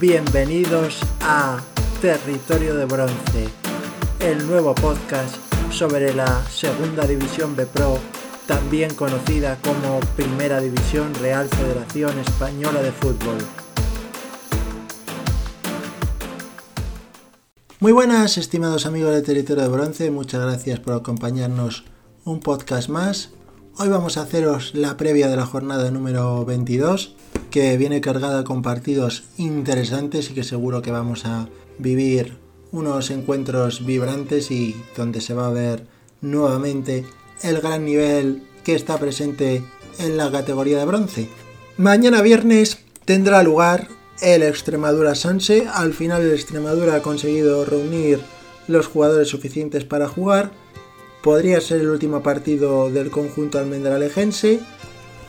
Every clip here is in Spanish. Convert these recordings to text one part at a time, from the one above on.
Bienvenidos a Territorio de Bronce, el nuevo podcast sobre la Segunda División B Pro, también conocida como Primera División Real Federación Española de Fútbol. Muy buenas, estimados amigos de Territorio de Bronce, muchas gracias por acompañarnos un podcast más. Hoy vamos a haceros la previa de la jornada número 22, que viene cargada con partidos interesantes y que seguro que vamos a vivir unos encuentros vibrantes y donde se va a ver nuevamente el gran nivel que está presente en la categoría de bronce. Mañana viernes tendrá lugar el Extremadura Sanse. Al final el Extremadura ha conseguido reunir los jugadores suficientes para jugar. Podría ser el último partido del conjunto almendralejense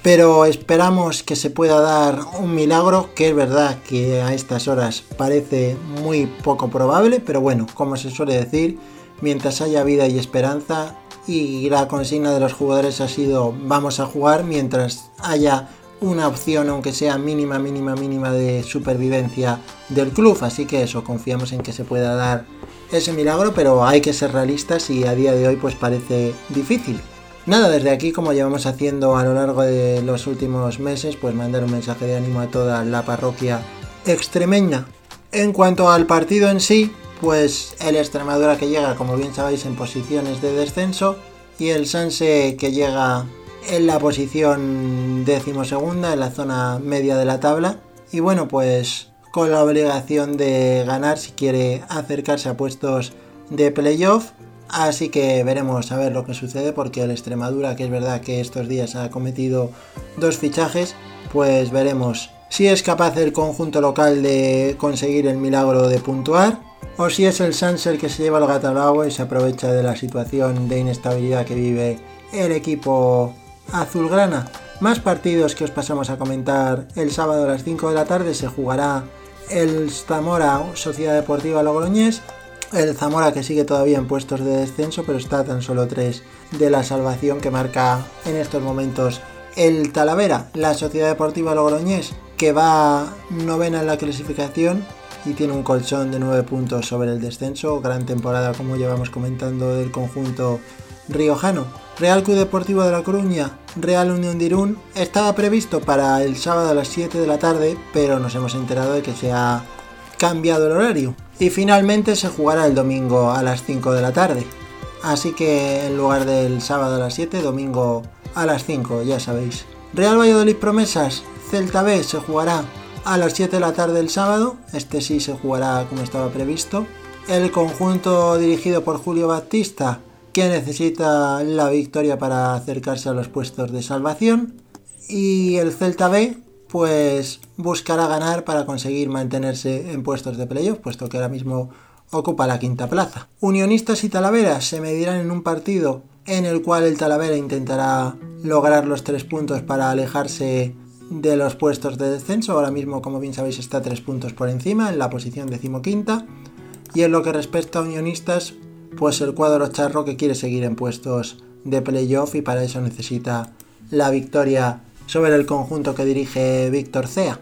pero esperamos que se pueda dar un milagro, que es verdad que a estas horas parece muy poco probable, pero bueno, como se suele decir, mientras haya vida y esperanza, y la consigna de los jugadores ha sido vamos a jugar mientras haya una opción, aunque sea mínima, mínima, mínima de supervivencia del club, así que eso, confiamos en que se pueda dar ese milagro, pero hay que ser realistas y a día de hoy pues parece difícil. Nada, desde aquí, como llevamos haciendo a lo largo de los últimos meses, pues mandar un mensaje de ánimo a toda la parroquia extremeña. En cuanto al partido en sí, pues el Extremadura que llega, como bien sabéis, en posiciones de descenso y el Sanse que llega en la posición decimosegunda, en la zona media de la tabla. Y bueno, pues con la obligación de ganar si quiere acercarse a puestos de playoff Así que veremos a ver lo que sucede porque el Extremadura, que es verdad que estos días ha cometido dos fichajes, pues veremos si es capaz el conjunto local de conseguir el milagro de puntuar o si es el Sanser que se lleva el gato al agua y se aprovecha de la situación de inestabilidad que vive el equipo azulgrana. Más partidos que os pasamos a comentar el sábado a las 5 de la tarde se jugará el Zamora Sociedad Deportiva Logroñés el Zamora que sigue todavía en puestos de descenso, pero está tan solo 3 de la salvación que marca en estos momentos el Talavera, la Sociedad Deportiva Logroñés, que va novena en la clasificación y tiene un colchón de 9 puntos sobre el descenso. Gran temporada, como llevamos comentando, del conjunto riojano. Real Club Deportivo de La Coruña, Real Unión de Irún, estaba previsto para el sábado a las 7 de la tarde, pero nos hemos enterado de que se ha cambiado el horario y finalmente se jugará el domingo a las 5 de la tarde. Así que en lugar del sábado a las 7, domingo a las 5, ya sabéis. Real Valladolid Promesas, Celta B se jugará a las 7 de la tarde el sábado, este sí se jugará como estaba previsto. El conjunto dirigido por Julio Baptista, que necesita la victoria para acercarse a los puestos de salvación. Y el Celta B, pues buscará ganar para conseguir mantenerse en puestos de playoff, puesto que ahora mismo ocupa la quinta plaza. Unionistas y Talavera se medirán en un partido en el cual el Talavera intentará lograr los tres puntos para alejarse de los puestos de descenso. Ahora mismo, como bien sabéis, está tres puntos por encima, en la posición decimoquinta. Y en lo que respecta a Unionistas, pues el cuadro charro que quiere seguir en puestos de playoff y para eso necesita la victoria sobre el conjunto que dirige Víctor Cea.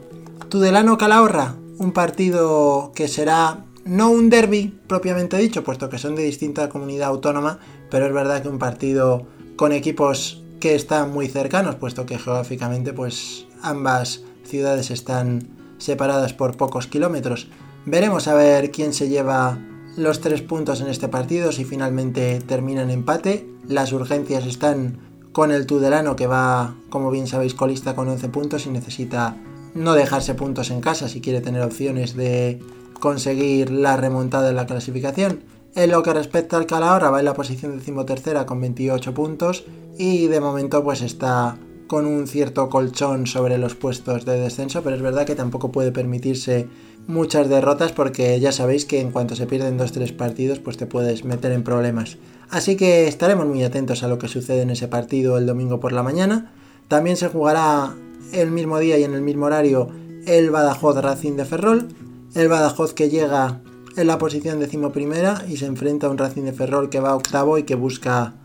Tudelano Calahorra, un partido que será no un derby propiamente dicho, puesto que son de distinta comunidad autónoma, pero es verdad que un partido con equipos que están muy cercanos, puesto que geográficamente pues ambas ciudades están separadas por pocos kilómetros. Veremos a ver quién se lleva los tres puntos en este partido, si finalmente termina en empate. Las urgencias están con el Tudelano que va, como bien sabéis, colista con 11 puntos y necesita no dejarse puntos en casa si quiere tener opciones de conseguir la remontada en la clasificación. En lo que respecta al Calahorra va en la posición decimotercera con 28 puntos y de momento pues está con un cierto colchón sobre los puestos de descenso, pero es verdad que tampoco puede permitirse muchas derrotas porque ya sabéis que en cuanto se pierden 2-3 partidos pues te puedes meter en problemas. Así que estaremos muy atentos a lo que sucede en ese partido el domingo por la mañana. También se jugará el mismo día y en el mismo horario el Badajoz Racing de Ferrol. El Badajoz que llega en la posición decimoprimera y se enfrenta a un Racing de Ferrol que va octavo y que busca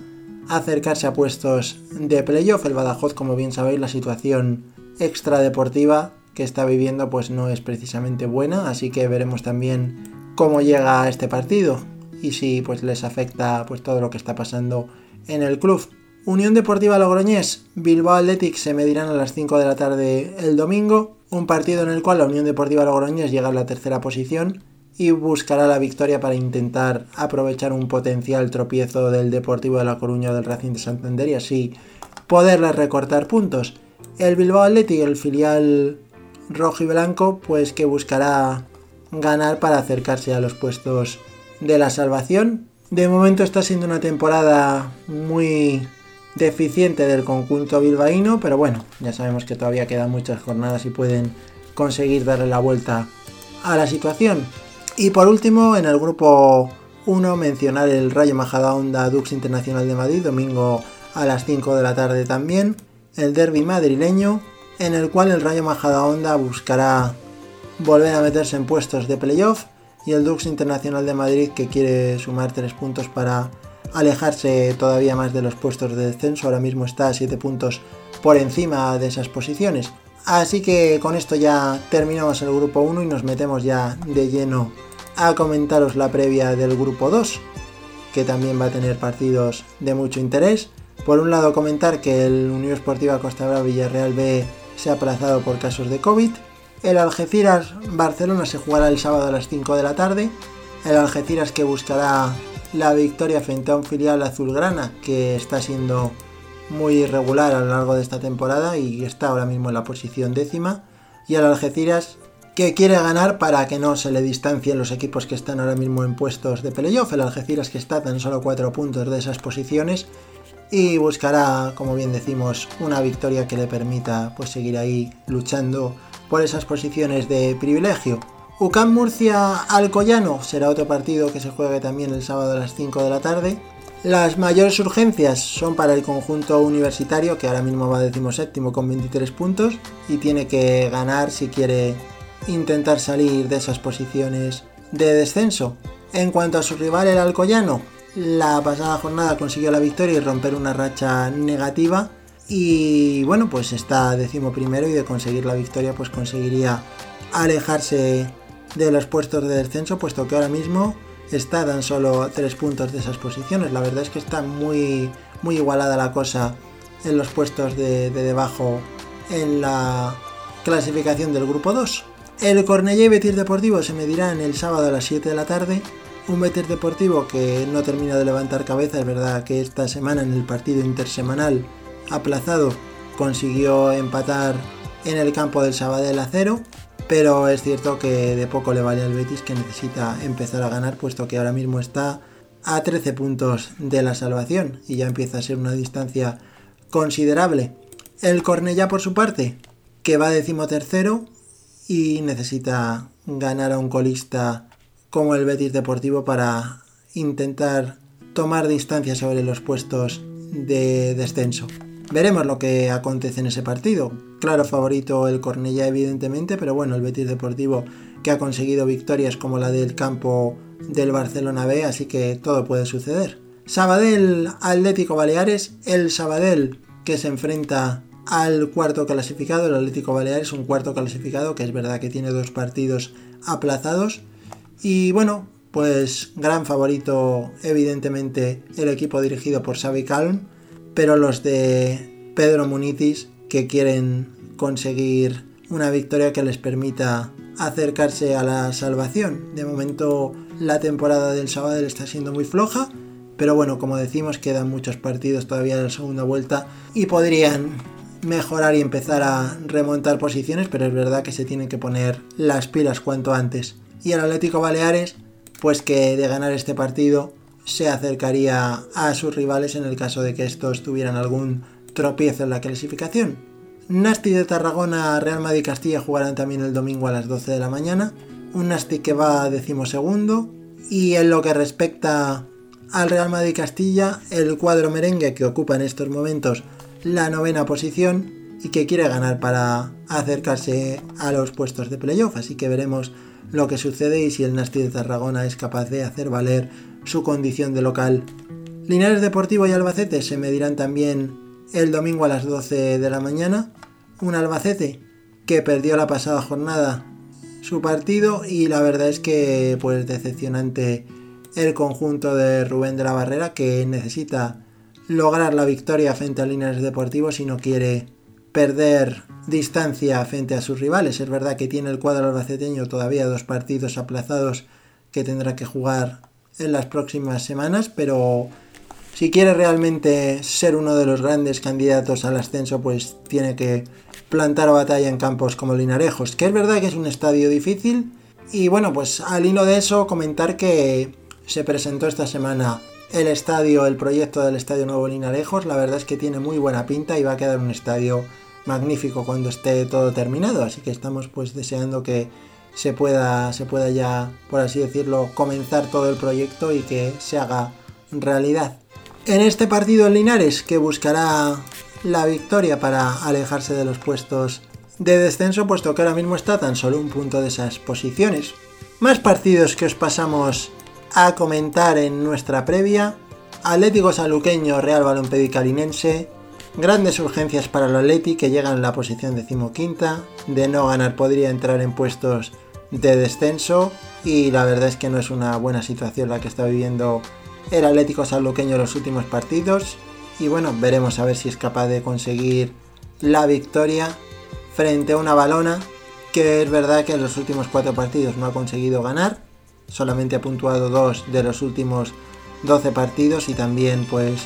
acercarse a puestos de playoff. El Badajoz, como bien sabéis, la situación extradeportiva que está viviendo pues no es precisamente buena, así que veremos también cómo llega a este partido y si pues les afecta pues todo lo que está pasando en el club. Unión Deportiva Logroñés, Bilbao Athletic se medirán a las 5 de la tarde el domingo, un partido en el cual la Unión Deportiva Logroñés llega a la tercera posición y buscará la victoria para intentar aprovechar un potencial tropiezo del Deportivo de La Coruña o del Racing de Santander y así poderles recortar puntos. El Bilbao Athletic, el filial rojo y blanco, pues que buscará ganar para acercarse a los puestos de la salvación. De momento está siendo una temporada muy deficiente del conjunto bilbaíno, pero bueno, ya sabemos que todavía quedan muchas jornadas y pueden conseguir darle la vuelta a la situación. Y por último, en el grupo 1 mencionar el Rayo Majadahonda Dux Internacional de Madrid, domingo a las 5 de la tarde también, el derby madrileño, en el cual el Rayo Majadahonda buscará volver a meterse en puestos de playoff y el Dux Internacional de Madrid que quiere sumar 3 puntos para alejarse todavía más de los puestos de descenso, ahora mismo está a 7 puntos por encima de esas posiciones. Así que con esto ya terminamos el grupo 1 y nos metemos ya de lleno a comentaros la previa del grupo 2, que también va a tener partidos de mucho interés. Por un lado comentar que el Unión Esportiva Costa Brava Villarreal B se ha aplazado por casos de COVID. El Algeciras Barcelona se jugará el sábado a las 5 de la tarde. El Algeciras que buscará la victoria frente a un filial azulgrana que está siendo muy irregular a lo largo de esta temporada y está ahora mismo en la posición décima. Y el Algeciras que quiere ganar para que no se le distancien los equipos que están ahora mismo en puestos de playoff. El Algeciras que está tan solo 4 puntos de esas posiciones y buscará, como bien decimos, una victoria que le permita pues, seguir ahí luchando por esas posiciones de privilegio. UCAM Murcia Alcoyano será otro partido que se juegue también el sábado a las 5 de la tarde. Las mayores urgencias son para el conjunto universitario, que ahora mismo va séptimo con 23 puntos y tiene que ganar si quiere intentar salir de esas posiciones de descenso. En cuanto a su rival el Alcoyano, la pasada jornada consiguió la victoria y romper una racha negativa y bueno pues está décimo primero y de conseguir la victoria pues conseguiría alejarse de los puestos de descenso puesto que ahora mismo está tan solo tres puntos de esas posiciones. La verdad es que está muy, muy igualada la cosa en los puestos de, debajo en la clasificación del grupo 2. El Cornellá y Betis Deportivo se medirán el sábado a las 7 de la tarde. Un Betis Deportivo que no termina de levantar cabeza. Es verdad que esta semana en el partido intersemanal aplazado consiguió empatar en el campo del Sabadell a cero pero es cierto que de poco le vale al Betis que necesita empezar a ganar puesto que ahora mismo está a 13 puntos de la salvación y ya empieza a ser una distancia considerable. El Cornellá por su parte, que va decimotercero y necesita ganar a un colista como el Betis Deportivo para intentar tomar distancia sobre los puestos de descenso. Veremos lo que acontece en ese partido. Claro favorito el Cornellá evidentemente, pero bueno, el Betis Deportivo que ha conseguido victorias como la del campo del Barcelona B, así que todo puede suceder. Sabadell Atlético Baleares, el Sabadell que se enfrenta al cuarto clasificado, el Atlético Baleares, un cuarto clasificado que es verdad que tiene dos partidos aplazados. Y bueno, pues gran favorito evidentemente el equipo dirigido por Xavi Calm pero los de Pedro Munitis que quieren conseguir una victoria que les permita acercarse a la salvación. De momento la temporada del Sabadell está siendo muy floja, pero bueno, como decimos, quedan muchos partidos todavía en la segunda vuelta y podrían mejorar y empezar a remontar posiciones, pero es verdad que se tienen que poner las pilas cuanto antes. Y el Atlético Baleares, pues que de ganar este partido se acercaría a sus rivales en el caso de que estos tuvieran algún tropiezo en la clasificación. Nasti de Tarragona, Real Madrid Castilla jugarán también el domingo a las 12 de la mañana. Un Nasti que va a decimosegundo. Y en lo que respecta al Real Madrid Castilla, el cuadro merengue que ocupa en estos momentos la novena posición y que quiere ganar para acercarse a los puestos de playoff. Así que veremos lo que sucede y si el Nasti de Tarragona es capaz de hacer valer su condición de local. Linares Deportivo y Albacete se medirán también el domingo a las 12 de la mañana. Un Albacete que perdió la pasada jornada su partido y la verdad es que pues decepcionante el conjunto de Rubén de la Barrera que necesita lograr la victoria frente a Linares Deportivos si no quiere perder distancia frente a sus rivales. Es verdad que tiene el cuadro albaceteño todavía dos partidos aplazados que tendrá que jugar en las próximas semanas, pero si quiere realmente ser uno de los grandes candidatos al ascenso, pues tiene que plantar batalla en campos como Linarejos, que es verdad que es un estadio difícil. Y bueno, pues al hilo de eso, comentar que se presentó esta semana el estadio, el proyecto del Estadio Nuevo Linarejos. La verdad es que tiene muy buena pinta y va a quedar un estadio magnífico cuando esté todo terminado. Así que estamos pues deseando que se pueda, se pueda ya, por así decirlo, comenzar todo el proyecto y que se haga realidad. En este partido Linares, que buscará la victoria para alejarse de los puestos de descenso, puesto que ahora mismo está tan solo un punto de esas posiciones. Más partidos que os pasamos a comentar en nuestra previa. Atlético Saluqueño, Real Balompedicalinense. Grandes urgencias para el Atleti que llegan en la posición decimoquinta. De no ganar podría entrar en puestos de descenso. Y la verdad es que no es una buena situación la que está viviendo el Atlético Saluqueño en los últimos partidos. Y bueno, veremos a ver si es capaz de conseguir la victoria frente a una balona que es verdad que en los últimos cuatro partidos no ha conseguido ganar solamente ha puntuado dos de los últimos 12 partidos y también pues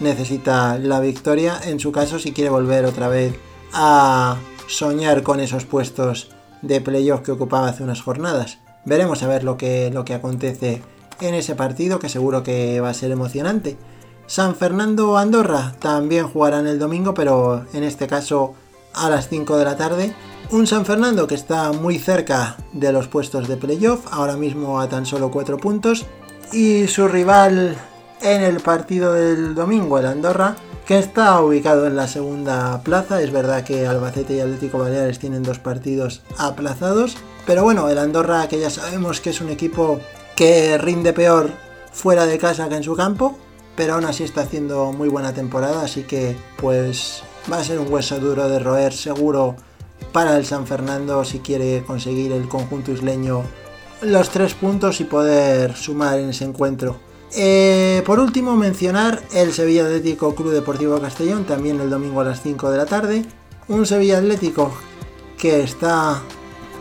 necesita la victoria en su caso si quiere volver otra vez a soñar con esos puestos de playoff que ocupaba hace unas jornadas. Veremos a ver lo que, lo que acontece en ese partido que seguro que va a ser emocionante. San Fernando Andorra también jugarán el domingo pero en este caso a las 5 de la tarde un San Fernando que está muy cerca de los puestos de playoff, ahora mismo a tan solo 4 puntos. Y su rival en el partido del domingo, el Andorra, que está ubicado en la segunda plaza. Es verdad que Albacete y Atlético Baleares tienen dos partidos aplazados. Pero bueno, el Andorra que ya sabemos que es un equipo que rinde peor fuera de casa que en su campo. Pero aún así está haciendo muy buena temporada. Así que pues va a ser un hueso duro de roer seguro para el San Fernando si quiere conseguir el conjunto isleño los tres puntos y poder sumar en ese encuentro. Eh, por último, mencionar el Sevilla Atlético Club Deportivo Castellón, también el domingo a las 5 de la tarde. Un Sevilla Atlético que está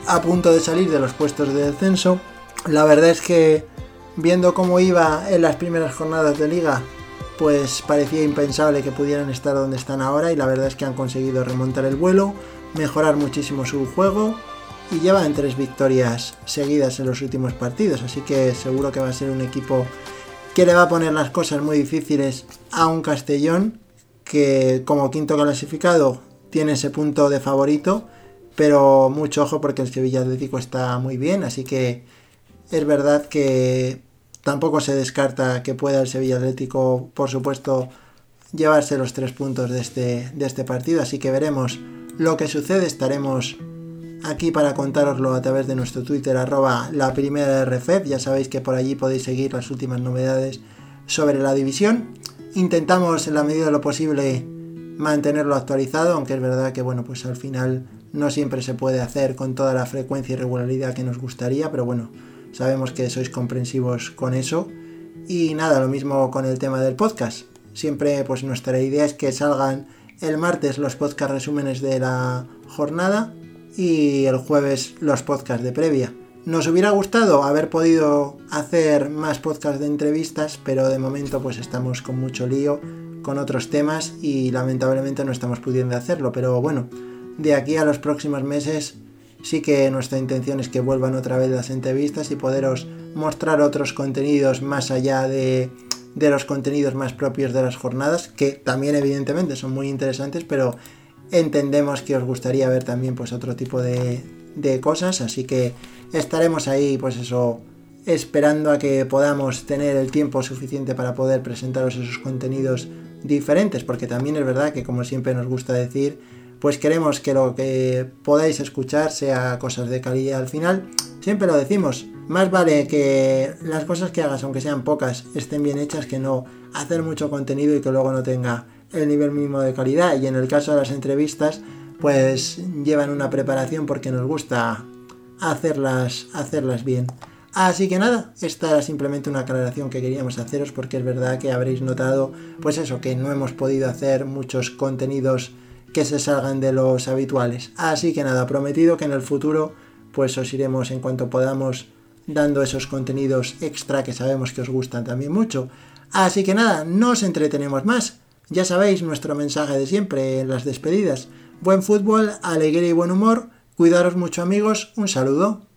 a punto de salir de los puestos de descenso. La verdad es que viendo cómo iba en las primeras jornadas de liga, pues parecía impensable que pudieran estar donde están ahora y la verdad es que han conseguido remontar el vuelo mejorar muchísimo su juego y llevan tres victorias seguidas en los últimos partidos, así que seguro que va a ser un equipo que le va a poner las cosas muy difíciles a un Castellón que como quinto clasificado tiene ese punto de favorito, pero mucho ojo porque el Sevilla Atlético está muy bien, así que es verdad que tampoco se descarta que pueda el Sevilla Atlético, por supuesto, llevarse los tres puntos de este, de este partido, así que veremos lo que sucede estaremos aquí para contároslo a través de nuestro Twitter arroba la primera RFEP. Ya sabéis que por allí podéis seguir las últimas novedades sobre la división. Intentamos en la medida de lo posible mantenerlo actualizado, aunque es verdad que bueno, pues al final no siempre se puede hacer con toda la frecuencia y regularidad que nos gustaría, pero bueno, sabemos que sois comprensivos con eso. Y nada, lo mismo con el tema del podcast. Siempre pues nuestra idea es que salgan el martes los podcast resúmenes de la jornada y el jueves los podcasts de previa. Nos hubiera gustado haber podido hacer más podcasts de entrevistas, pero de momento pues estamos con mucho lío con otros temas y lamentablemente no estamos pudiendo hacerlo, pero bueno, de aquí a los próximos meses sí que nuestra intención es que vuelvan otra vez las entrevistas y poderos mostrar otros contenidos más allá de de los contenidos más propios de las jornadas, que también evidentemente son muy interesantes, pero entendemos que os gustaría ver también pues otro tipo de, de cosas, así que estaremos ahí pues eso esperando a que podamos tener el tiempo suficiente para poder presentaros esos contenidos diferentes, porque también es verdad que como siempre nos gusta decir, pues queremos que lo que podáis escuchar sea cosas de calidad al final. Siempre lo decimos, más vale que las cosas que hagas, aunque sean pocas, estén bien hechas que no hacer mucho contenido y que luego no tenga el nivel mínimo de calidad. Y en el caso de las entrevistas, pues llevan una preparación porque nos gusta hacerlas, hacerlas bien. Así que nada, esta era simplemente una aclaración que queríamos haceros porque es verdad que habréis notado, pues eso, que no hemos podido hacer muchos contenidos que se salgan de los habituales. Así que nada, prometido que en el futuro pues os iremos en cuanto podamos dando esos contenidos extra que sabemos que os gustan también mucho. Así que nada, no os entretenemos más. Ya sabéis nuestro mensaje de siempre en las despedidas. Buen fútbol, alegría y buen humor. Cuidaros mucho amigos. Un saludo.